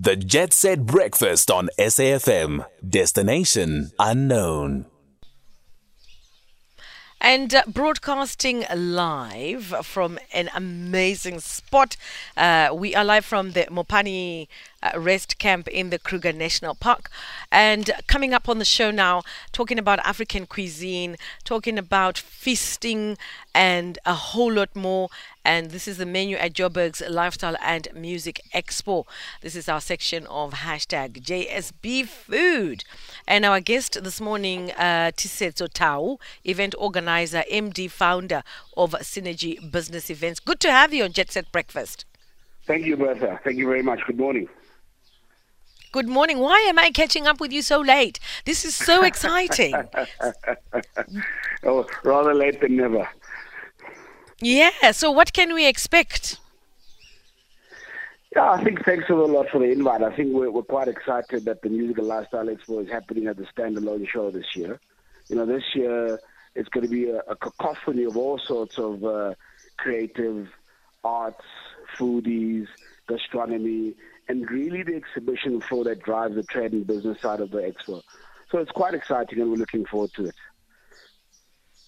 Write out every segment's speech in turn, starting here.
The Jet Set Breakfast on SAFM. Destination unknown. And uh, broadcasting live from an amazing spot. Uh, we are live from the Mopani uh, Rest Camp in the Kruger National Park. And coming up on the show now, talking about African cuisine, talking about feasting, and a whole lot more. And this is the menu at Joburg's Lifestyle and Music Expo. This is our section of hashtag JSB Food. And our guest this morning, uh, Tisetso Tau, event organizer, MD, founder of Synergy Business Events. Good to have you on Jet Set Breakfast. Thank you, Bertha. Thank you very much. Good morning. Good morning. Why am I catching up with you so late? This is so exciting. oh, rather late than never. Yeah, so what can we expect? Yeah, I think thanks a lot for the invite. I think we're, we're quite excited that the Musical Lifestyle Expo is happening at the standalone show this year. You know, this year it's going to be a, a cacophony of all sorts of uh, creative arts, foodies, gastronomy, and really the exhibition floor that drives the trade and business side of the expo. So it's quite exciting and we're looking forward to it.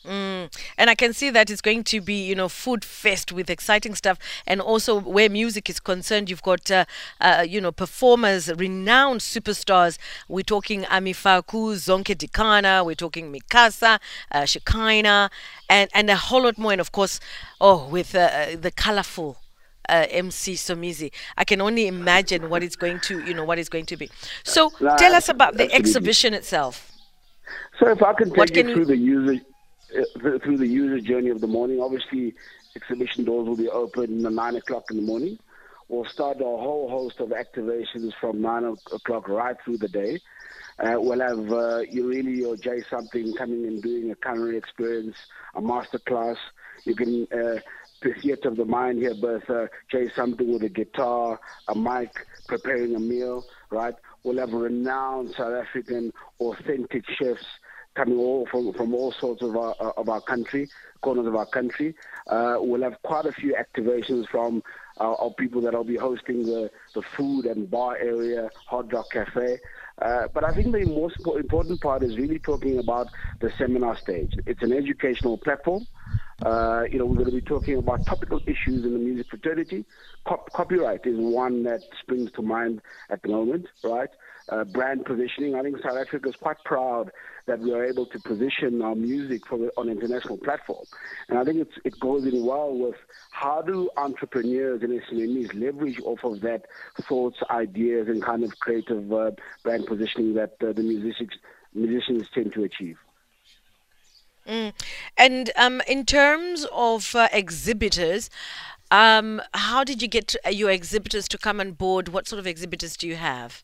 Mm. And I can see that it's going to be, you know, food fest with exciting stuff. And also, where music is concerned, you've got, uh, uh, you know, performers, renowned superstars. We're talking Ami Faku, Zonke Dikana, we're talking Mi Casa, uh, Shekinah, and, and a whole lot more. And of course, oh, with uh, the colorful uh, MC Somizi. I can only imagine what it's going to, you know, what it's going to be. So tell us about the exhibition itself. So if I can take you through the user uh, through the user journey of the morning. Obviously, exhibition doors will be open at 9 o'clock in the morning. We'll start a whole host of activations from 9 o'clock right through the day. Uh, we'll have uh, really or Jay something coming and doing a culinary experience, a master class. You can uh, theatre of the mind here, Bertha. Jay something with a guitar, a mic, preparing a meal, right? We'll have renowned South African authentic chefs coming all from, from all sorts of our, of our country, corners of our country. Uh, we'll have quite a few activations from uh, our people that will be hosting the, the food and bar area, Hard Rock Cafe. Uh, but I think the most important part is really talking about the seminar stage. It's an educational platform. Uh, you know, we're going to be talking about topical issues in the music fraternity. Cop- copyright is one that springs to mind at the moment, right? Uh, brand positioning. I think South Africa is quite proud that we are able to position our music the, on international platform. And I think it goes in well with how do entrepreneurs and SMEs leverage off of that thoughts, ideas, and kind of creative uh, brand positioning that uh, the musicians musicians tend to achieve. Mm. And um, in terms of uh, exhibitors, um, how did you get uh, your exhibitors to come on board? What sort of exhibitors do you have?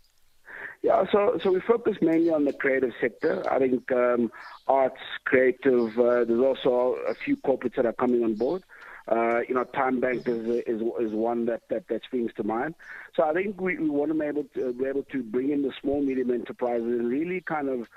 Yeah, so so we focus mainly on the creative sector. I think um, arts, creative. Uh, there's also a few corporates that are coming on board. Uh, you know, TymeBank is, is is one that, that, that springs to mind. So I think we, we want to be able to be able to bring in the small medium enterprises and really kind of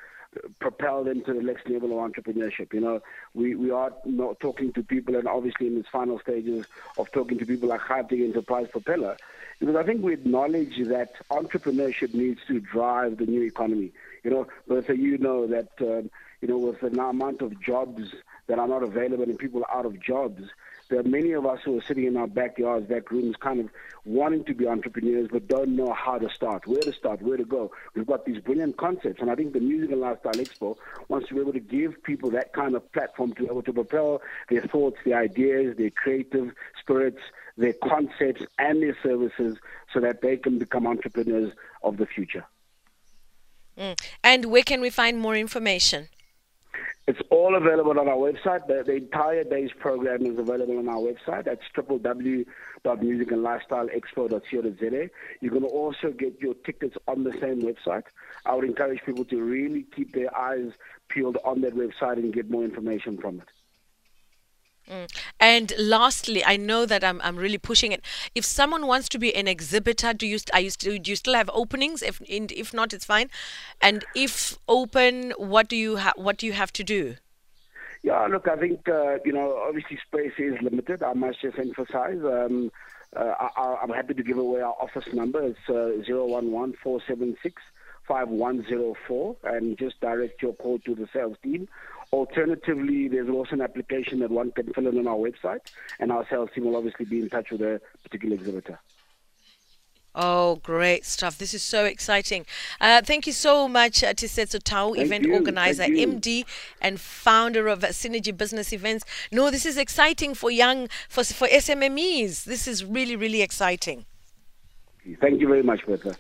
propel them to the next level of entrepreneurship. You know, we, we are not talking to people, and obviously in its final stages of talking to people like Gauteng Enterprise Propeller, because I think we acknowledge that entrepreneurship needs to drive the new economy. You know, Bertha, you know that, um, you know, with the amount of jobs that are not available and people are out of jobs, there are many of us who are sitting in our backyards, back rooms, kind of wanting to be entrepreneurs, but don't know how to start, where to start, where to go. We've got these brilliant concepts, and I think the Music and Lifestyle Expo wants to be able to give people that kind of platform to be able to propel their thoughts, their ideas, their creative spirits, their concepts, and their services so that they can become entrepreneurs of the future. Mm. And where can we find more information? It's all available on our website. The, the, entire day's program is available on our website. That's www.musicandlifestyleexpo.co.za. You can also get your tickets on the same website. I would encourage people to really keep their eyes peeled on that website and get more information from it. And lastly, I know that I'm, I'm really pushing it. If someone wants to be an exhibitor, do you I used to, do you still have openings? If if not, it's fine. And if open, what do you ha- what do you have to do? Yeah, look, I think uh, you know obviously space is limited. I must just emphasize. Um, uh, I, am happy to give away our office number. It's uh, 011 476 5104 and just direct your call to the sales team. Alternatively, there's also an application that one can fill in on our website, and our sales team will obviously be in touch with a particular exhibitor. Oh, great stuff. This is so exciting. Uh, thank you so much, uh, Tisetso Tau, event you. organizer, MD, and founder of Synergy Business Events. No, this is exciting for young, for, for SMMEs. This is really, really exciting. Thank you very much, Bertha.